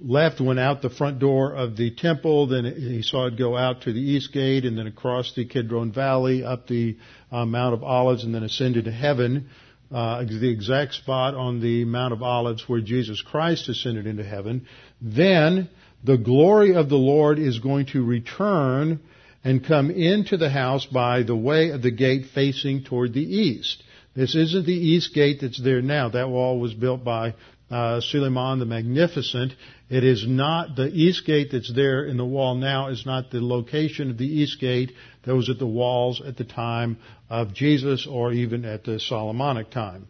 left, went out the front door of the temple, then he saw it go out to the east gate, and then across the Kidron Valley, up the uh, Mount of Olives, and then ascended to heaven. Uh, the exact spot on the Mount of Olives where Jesus Christ ascended into heaven. Then the glory of the Lord is going to return and come into the house by the way of the gate facing toward the east. This isn't the east gate that's there now. That wall was built by uh, Suleiman the Magnificent. It is not the east gate that's there in the wall now is not the location of the east gate that was at the walls at the time of Jesus or even at the Solomonic time.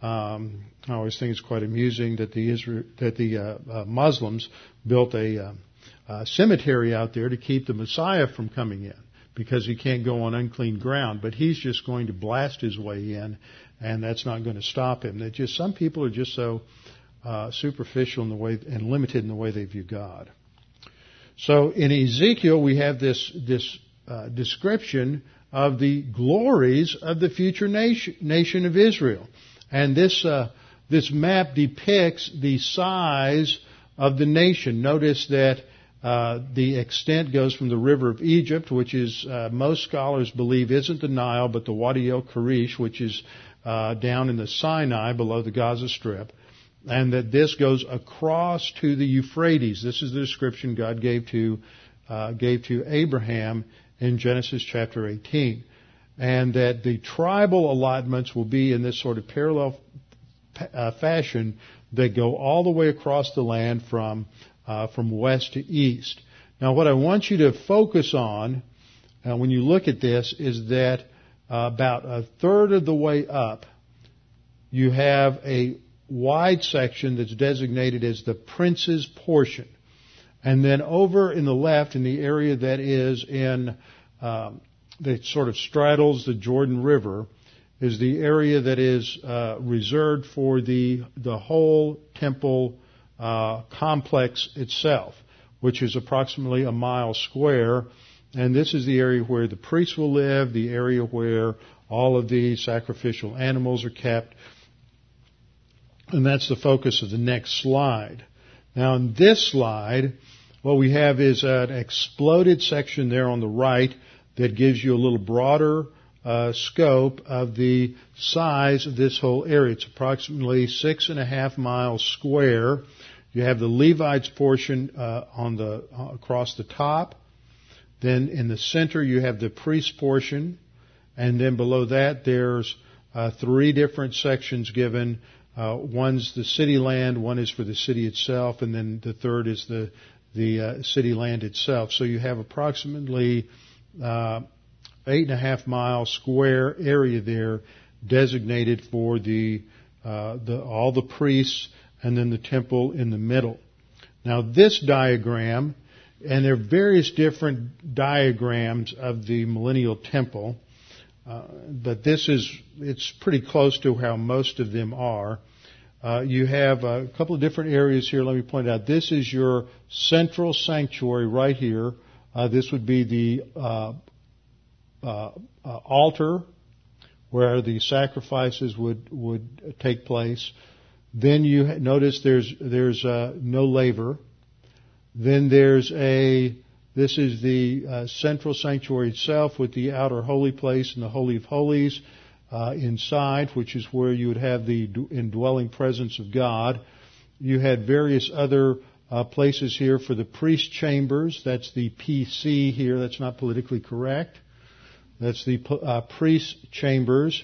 Um, I always think it's quite amusing that the Israel, that the uh, uh, Muslims built a uh, cemetery out there to keep the Messiah from coming in because he can't go on unclean ground. But he's just going to blast his way in, and that's not going to stop him. That just some people are just so uh, superficial in the way and limited in the way they view God. So in Ezekiel, we have this this uh, description of the glories of the future nation, nation of Israel, and this uh, this map depicts the size of the nation. Notice that uh, the extent goes from the river of Egypt, which is uh, most scholars believe isn't the Nile, but the Wadi el Arish, which is uh, down in the Sinai below the Gaza Strip, and that this goes across to the Euphrates. This is the description God gave to uh, gave to Abraham in Genesis chapter 18, and that the tribal allotments will be in this sort of parallel uh, fashion that go all the way across the land from uh, from west to east. Now, what I want you to focus on uh, when you look at this is that uh, about a third of the way up, you have a wide section that's designated as the prince's portion. And then over in the left, in the area that is in um, that sort of straddles the Jordan River, is the area that is uh, reserved for the the whole temple uh, complex itself, which is approximately a mile square. And this is the area where the priests will live, the area where all of the sacrificial animals are kept. And that's the focus of the next slide. Now, in this slide, what we have is an exploded section there on the right that gives you a little broader uh, scope of the size of this whole area. It's approximately six and a half miles square. You have the Levites portion uh, on the uh, across the top. Then in the center you have the priest portion, and then below that there's uh, three different sections given. Uh, one's the city land, one is for the city itself, and then the third is the the uh, city land itself. So you have approximately eight and a half mile square area there designated for the, uh, the all the priests and then the temple in the middle. Now this diagram and there are various different diagrams of the millennial temple. Uh, but this is, it's pretty close to how most of them are. Uh, you have a couple of different areas here. Let me point out. This is your central sanctuary right here. Uh, this would be the uh, uh, uh altar where the sacrifices would would take place. Then you notice there's there's no laver. Then there's a, this is the uh, central sanctuary itself with the outer holy place and the Holy of Holies uh, inside, which is where you would have the indwelling presence of God. You had various other uh, places here for the priest chambers. That's the PC here. That's not politically correct. That's the uh, priest chambers.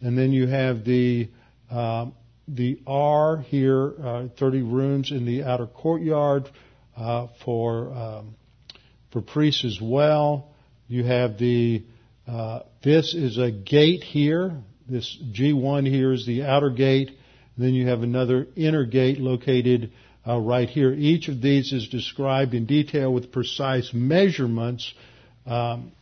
And then you have the uh, the R here, uh, 30 rooms in the outer courtyard uh, for um, for priests as well. You have the uh, this is a gate here. This G1 here is the outer gate. Then you have another inner gate located uh, right here. Each of these is described in detail with precise measurements um,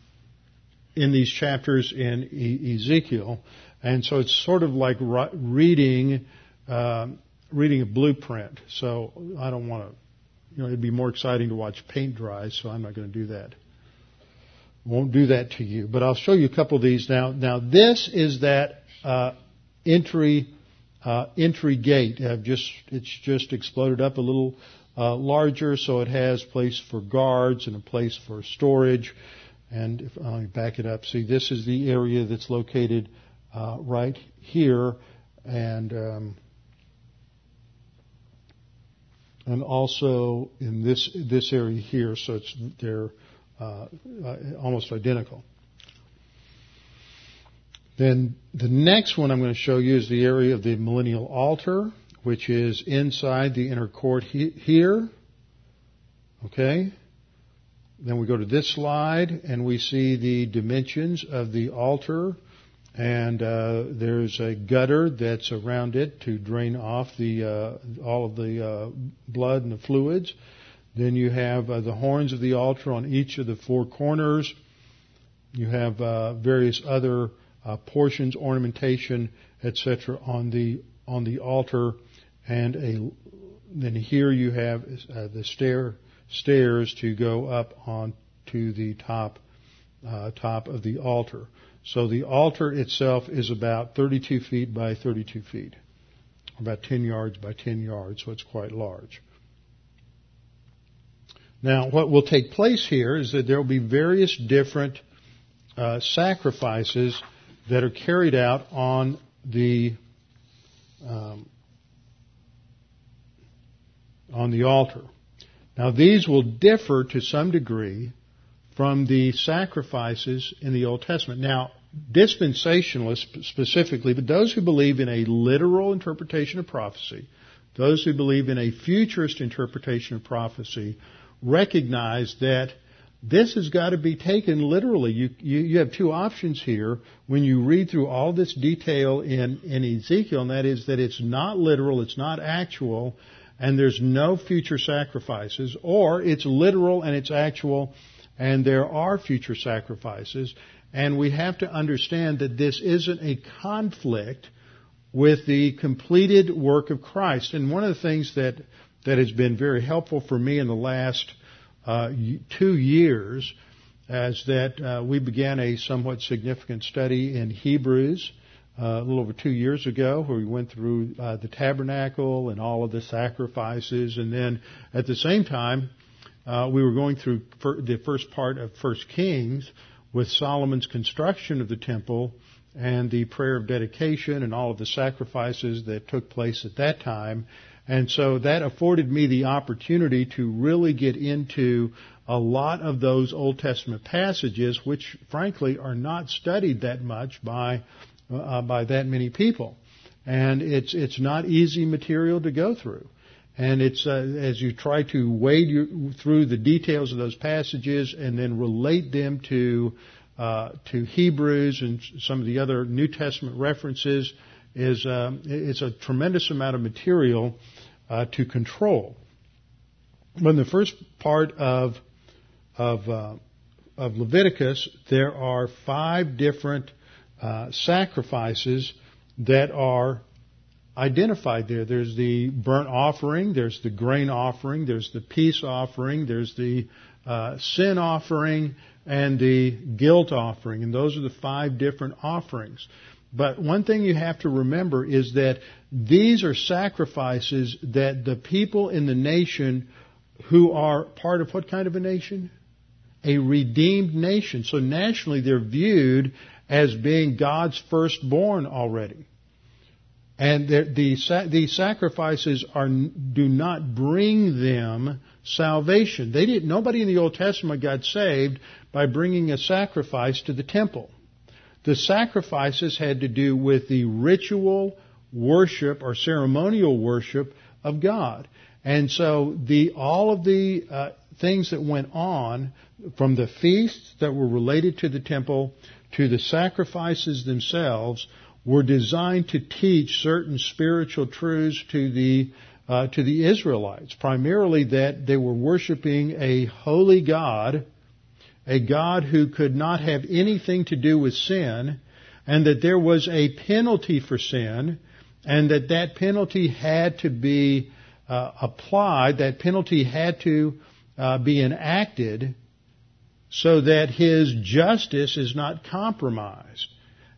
in these chapters in e- Ezekiel, and so it's sort of like reading um, reading a blueprint. So I don't want to you know, it'd be more exciting to watch paint dry, so I'm not going to do that. Won't do that to you, but I'll show you a couple of these now. Now this is that uh, entry uh, entry gate. I've just it's just exploded up a little uh, larger, so it has place for guards and a place for storage. And if I back it up, see this is the area that's located uh, right here, and um, and also in this this area here, so it's they're uh, uh, almost identical. Then the next one I'm going to show you is the area of the millennial altar, which is inside the inner court he- here. Okay. Then we go to this slide and we see the dimensions of the altar and uh, there's a gutter that's around it to drain off the uh, all of the uh, blood and the fluids. Then you have uh, the horns of the altar on each of the four corners. You have uh, various other portions, ornamentation, etc. on the on the altar, and a then here you have the stair stairs to go up on to the top top of the altar. So the altar itself is about 32 feet by 32 feet, about 10 yards by 10 yards, so it's quite large. Now, what will take place here is that there will be various different uh, sacrifices that are carried out on the um, on the altar. Now, these will differ to some degree from the sacrifices in the Old Testament. Now, dispensationalists specifically, but those who believe in a literal interpretation of prophecy, those who believe in a futurist interpretation of prophecy, recognize that this has got to be taken literally. You, you, you, have two options here when you read through all this detail in, in Ezekiel, and that is that it's not literal, it's not actual, and there's no future sacrifices, or it's literal and it's actual, and there are future sacrifices, and we have to understand that this isn't a conflict with the completed work of Christ. And one of the things that, that has been very helpful for me in the last uh, two years is that uh, we began a somewhat significant study in Hebrews a little over two years ago, where we went through uh, the tabernacle and all of the sacrifices, and then at the same time uh, we were going through the first part of First Kings with Solomon's construction of the temple and the prayer of dedication and all of the sacrifices that took place at that time. And so that afforded me the opportunity to really get into a lot of those Old Testament passages, which frankly are not studied that much by uh, by that many people, and it's it's not easy material to go through. And it's uh, as you try to wade your, through the details of those passages and then relate them to uh, to Hebrews and some of the other New Testament references is um, it's a tremendous amount of material uh, to control. But in the first part of of, uh, of Leviticus, there are five different uh, sacrifices that are identified there. There's the burnt offering, there's the grain offering, there's the peace offering, there's the uh, sin offering, and the guilt offering. And those are the five different offerings. But one thing you have to remember is that these are sacrifices that the people in the nation who are part of what kind of a nation? A redeemed nation. So nationally they're viewed as being God's firstborn already. And the, the, the sacrifices are, do not bring them salvation. They didn't, nobody in the Old Testament got saved by bringing a sacrifice to the temple. The sacrifices had to do with the ritual worship or ceremonial worship of God. And so the, all of the uh, things that went on from the feasts that were related to the temple to the sacrifices themselves were designed to teach certain spiritual truths to the uh, to the Israelites, primarily that they were worshiping a holy God, a God who could not have anything to do with sin, and that there was a penalty for sin, and that that penalty had to be uh, applied, that penalty had to uh, be enacted so that his justice is not compromised.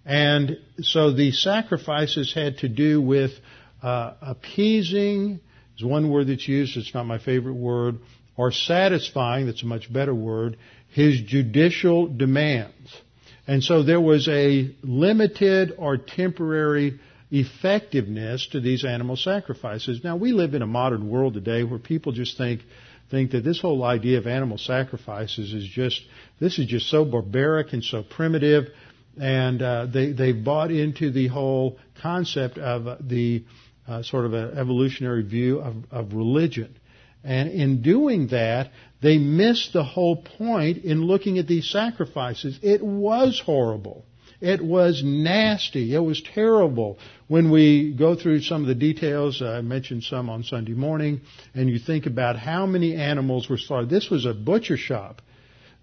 And so the sacrifices had to do with uh, appeasing, is one word that's used, it's not my favorite word, or satisfying, that's a much better word, his judicial demands. And so there was a limited or temporary effectiveness to these animal sacrifices. Now we live in a modern world today where people just think think that this whole idea of animal sacrifices is just this is just so barbaric and so primitive and uh, they they've bought into the whole concept of the uh, sort of an evolutionary view of, of religion. And in doing that, they missed the whole point in looking at these sacrifices. It was horrible. It was nasty. It was terrible. When we go through some of the details, I mentioned some on Sunday morning, and you think about how many animals were slaughtered. This was a butcher shop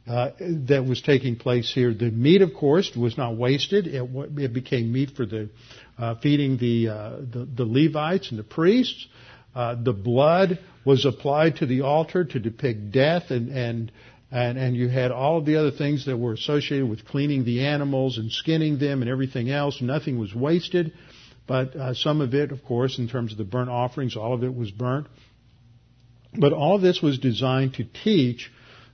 uh, that was taking place here. The meat, of course, was not wasted. It, it became meat for the uh, feeding the, uh, the, the Levites and the priests. Uh, the blood was applied to the altar to depict death, and and and and you had all of the other things that were associated with cleaning the animals and skinning them and everything else. Nothing was wasted, but uh, some of it, of course, in terms of the burnt offerings, all of it was burnt. But all this was designed to teach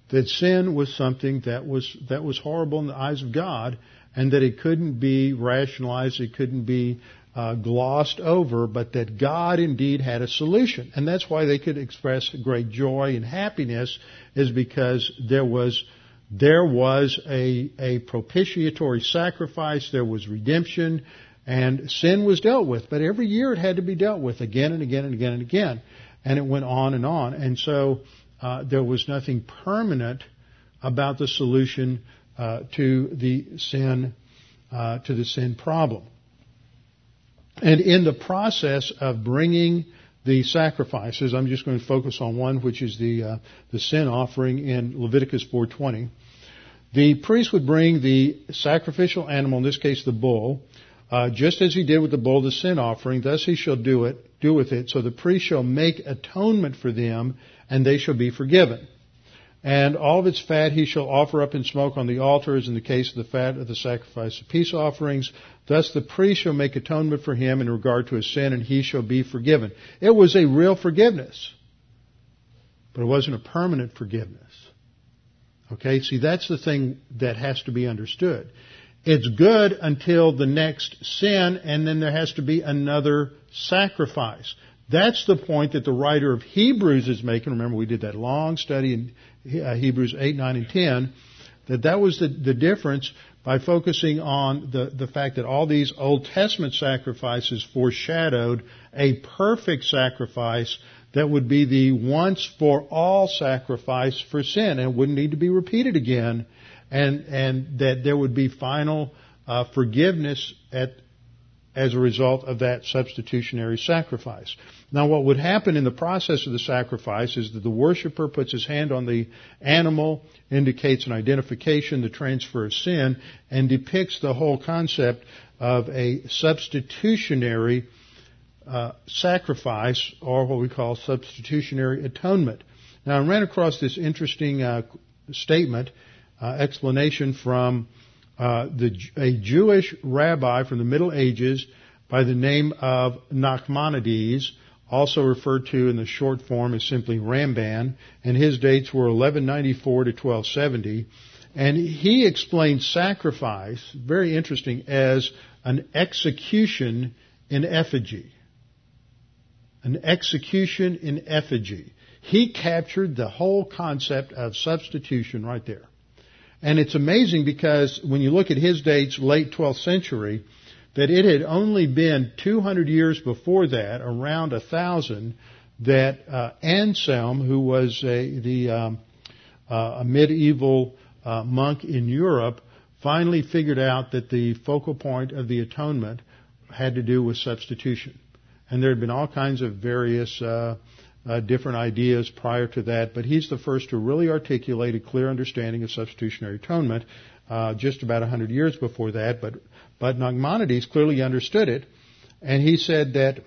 that sin was something that was that was horrible in the eyes of God, and that it couldn't be rationalized, it couldn't be uh, glossed over, but that God indeed had a solution, and that's why they could express great joy and happiness, is because there was there was a a propitiatory sacrifice, there was redemption, and sin was dealt with. But every year it had to be dealt with again and again and again and again, and it went on and on, and so uh, there was nothing permanent about the solution uh, to the sin uh, to the sin problem. And in the process of bringing the sacrifices, I'm just going to focus on one, which is the uh, the sin offering in Leviticus 4:20. The priest would bring the sacrificial animal, in this case the bull, uh, just as he did with the bull, the sin offering. Thus he shall do it, do with it. So the priest shall make atonement for them, and they shall be forgiven. And all of its fat he shall offer up in smoke on the altar, as in the case of the fat of the sacrifice of peace offerings. Thus the priest shall make atonement for him in regard to his sin, and he shall be forgiven. It was a real forgiveness, but it wasn't a permanent forgiveness. Okay, see, that's the thing that has to be understood. It's good until the next sin, and then there has to be another sacrifice. That's the point that the writer of Hebrews is making. Remember, we did that long study in uh, Hebrews 8, 9, and 10. That that was the, the difference by focusing on the, the fact that all these Old Testament sacrifices foreshadowed a perfect sacrifice that would be the once for all sacrifice for sin and wouldn't need to be repeated again, and and that there would be final uh, forgiveness at as a result of that substitutionary sacrifice. Now what would happen in the process of the sacrifice is that the worshiper puts his hand on the animal, indicates an identification, the transfer of sin, and depicts the whole concept of a substitutionary uh, sacrifice, or what we call substitutionary atonement. Now I ran across this interesting uh, statement, uh, explanation from uh, the, a Jewish rabbi from the Middle Ages by the name of Nachmanides, also referred to in the short form as simply Ramban, and his dates were 1194 to 1270. And he explained sacrifice, very interesting, as an execution in effigy. An execution in effigy. He captured the whole concept of substitution right there. And it's amazing because when you look at his dates, late 12th century, that it had only been 200 years before that, around 1000, that uh, Anselm, who was a, the um, uh, a medieval uh, monk in Europe, finally figured out that the focal point of the atonement had to do with substitution. And there had been all kinds of various uh, uh, different ideas prior to that, but he's the first to really articulate a clear understanding of substitutionary atonement. Uh, just about a hundred years before that, but but Nachmanides clearly understood it, and he said that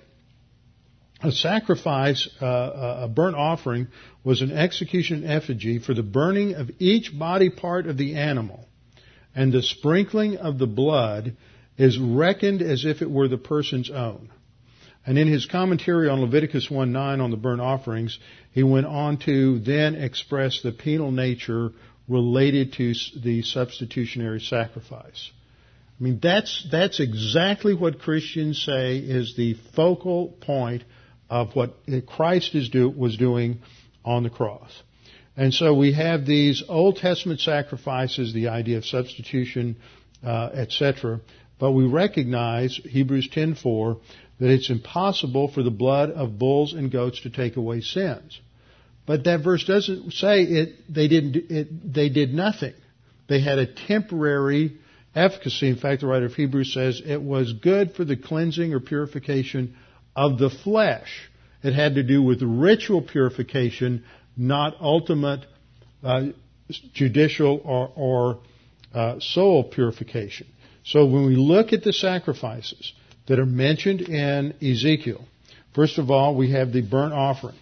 a sacrifice, uh, a burnt offering, was an execution effigy for the burning of each body part of the animal, and the sprinkling of the blood is reckoned as if it were the person's own. And in his commentary on Leviticus 1:9 on the burnt offerings, he went on to then express the penal nature related to the substitutionary sacrifice. I mean, that's, that's exactly what Christians say is the focal point of what Christ is do, was doing on the cross. And so we have these Old Testament sacrifices, the idea of substitution, uh, etc. But we recognize Hebrews 10:4 that it's impossible for the blood of bulls and goats to take away sins. But that verse doesn't say it, they didn't, it, they did nothing. They had a temporary efficacy. In fact, the writer of Hebrews says it was good for the cleansing or purification of the flesh. It had to do with ritual purification, not ultimate uh, judicial or, or uh, soul purification. So when we look at the sacrifices, that are mentioned in Ezekiel. First of all, we have the burnt offering.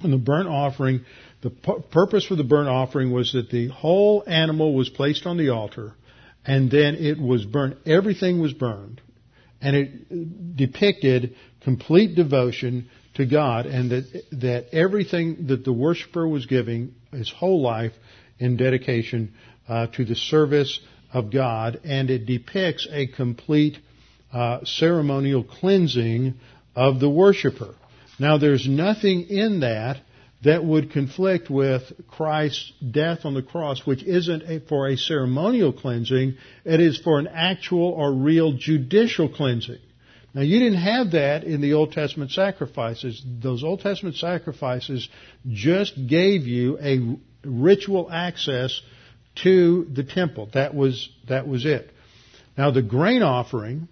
And the burnt offering, the purpose for the burnt offering was that the whole animal was placed on the altar and then it was burned. Everything was burned and it depicted complete devotion to God and that, that everything that the worshiper was giving his whole life in dedication uh, to the service of God and it depicts a complete uh, ceremonial cleansing of the worshiper. Now, there's nothing in that that would conflict with Christ's death on the cross, which isn't a, for a ceremonial cleansing, it is for an actual or real judicial cleansing. Now you didn't have that in the Old Testament sacrifices. Those Old Testament sacrifices just gave you a ritual access to the temple. That was, that was it. Now the grain offering,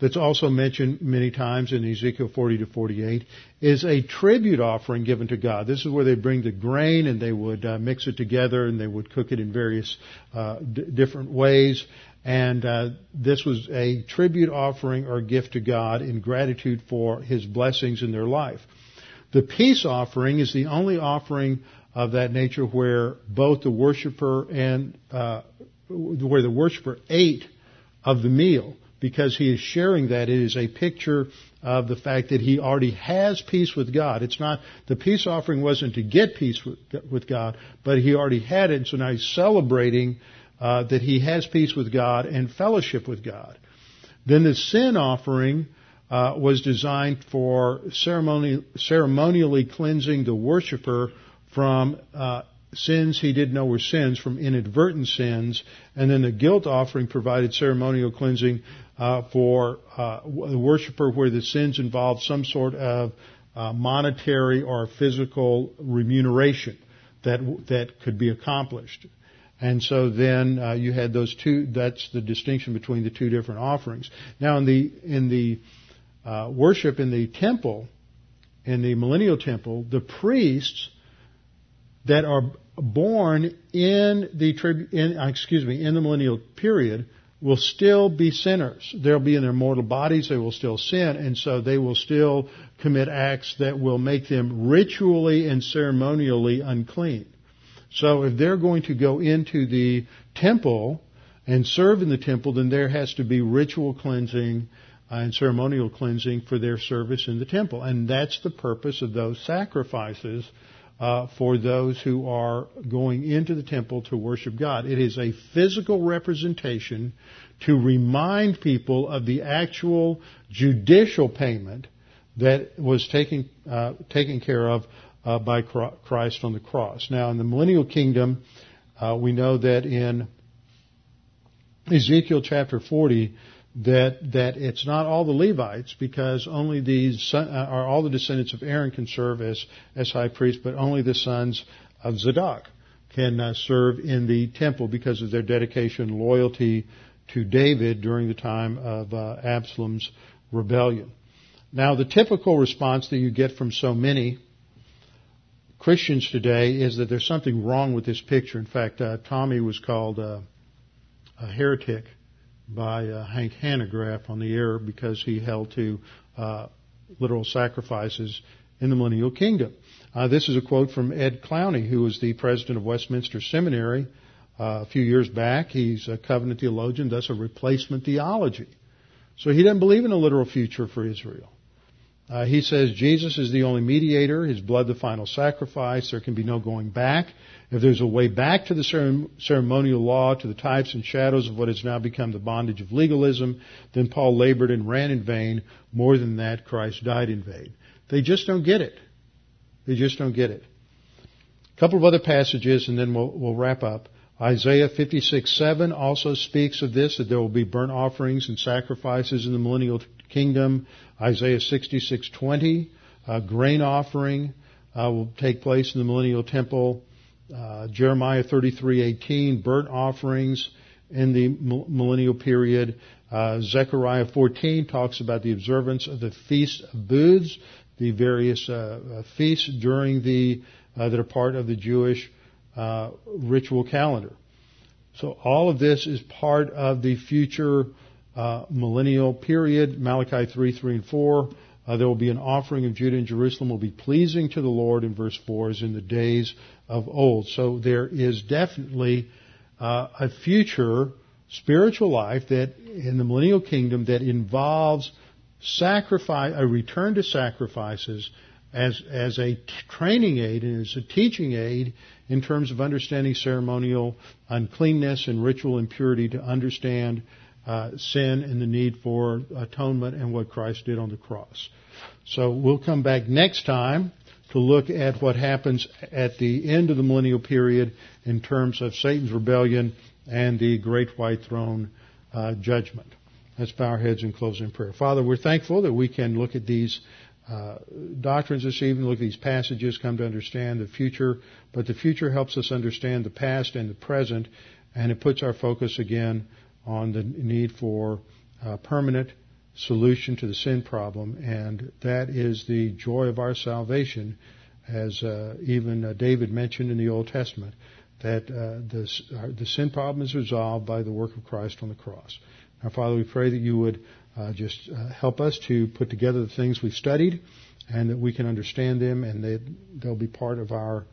that's also mentioned many times in Ezekiel 40 to 48 is a tribute offering given to God. This is where they bring the grain and they would uh, mix it together and they would cook it in various uh, d- different ways. And uh, this was a tribute offering or gift to God in gratitude for His blessings in their life. The peace offering is the only offering of that nature where both the worshiper and uh, where the worshiper ate of the meal because he is sharing that. It is a picture of the fact that he already has peace with God. It's not, the peace offering wasn't to get peace with, with God, but he already had it, so now he's celebrating uh, that he has peace with God and fellowship with God. Then the sin offering uh, was designed for ceremonially cleansing the worshiper from uh, sins he didn't know were sins from inadvertent sins, and then the guilt offering provided ceremonial cleansing uh, for uh, the worshiper where the sins involved some sort of uh, monetary or physical remuneration that that could be accomplished. And so then uh, you had those two. That's the distinction between the two different offerings. Now in the in the uh, worship in the temple, in the millennial temple, the priests that are born in the in, uh, excuse me in the millennial period will still be sinners. They'll be in their mortal bodies. They will still sin, and so they will still commit acts that will make them ritually and ceremonially unclean. So if they're going to go into the temple and serve in the temple, then there has to be ritual cleansing and ceremonial cleansing for their service in the temple. And that's the purpose of those sacrifices uh, for those who are going into the temple to worship God. It is a physical representation to remind people of the actual judicial payment that was taken uh, taken care of uh, by Christ on the cross. Now, in the millennial kingdom, uh, we know that in Ezekiel chapter 40, that that it's not all the Levites because only these uh, are all the descendants of Aaron can serve as as high priest, but only the sons of Zadok can uh, serve in the temple because of their dedication, loyalty to David during the time of uh, Absalom's rebellion. Now, the typical response that you get from so many Christians today is that there's something wrong with this picture. In fact, uh, Tommy was called uh, a heretic by uh, Hank Hanegraaff on the air because he held to uh, literal sacrifices in the millennial kingdom. Uh, this is a quote from Ed Clowney, who was the president of Westminster Seminary uh, a few years back. He's a covenant theologian, thus a replacement theology. So he doesn't believe in a literal future for Israel. Uh, he says Jesus is the only mediator, his blood the final sacrifice, there can be no going back. If there's a way back to the ceremonial law, to the types and shadows of what has now become the bondage of legalism, then Paul labored and ran in vain. More than that, Christ died in vain. They just don't get it. They just don't get it. A couple of other passages and then we'll, we'll wrap up. Isaiah 56:7 also speaks of this, that there will be burnt offerings and sacrifices in the millennial kingdom. Isaiah 66:20, a grain offering uh, will take place in the millennial temple. Uh, Jeremiah 33:18, burnt offerings in the millennial period. Uh, Zechariah 14 talks about the observance of the feast of booths, the various uh, uh, feasts during the uh, that are part of the Jewish ritual calendar. So all of this is part of the future millennial period. Malachi 3, 3 and 4. Uh, there will be an offering of Judah and Jerusalem will be pleasing to the Lord in verse 4 as in the days of old. So there is definitely uh, a future spiritual life that in the millennial kingdom that involves sacrifice, a return to sacrifices as, as a training aid and as a teaching aid in terms of understanding ceremonial uncleanness and ritual impurity to understand uh, sin and the need for atonement and what Christ did on the cross. So we'll come back next time to look at what happens at the end of the millennial period in terms of Satan's rebellion and the great white throne uh, judgment. Let's bow our heads and close in prayer. Father, we're thankful that we can look at these uh, doctrines this evening, look at these passages, come to understand the future, but the future helps us understand the past and the present, and it puts our focus again on the need for a permanent solution to the sin problem, and that is the joy of our salvation, as uh, even uh, David mentioned in the Old Testament, that uh, the, uh, the sin problem is resolved by the work of Christ on the cross. Now, Father, we pray that you would uh, just uh, help us to put together the things we've studied, and that we can understand them, and they, they'll be part of our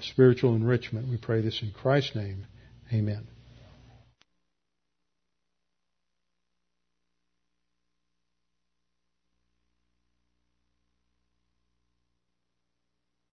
spiritual enrichment. We pray this in Christ's name. Amen.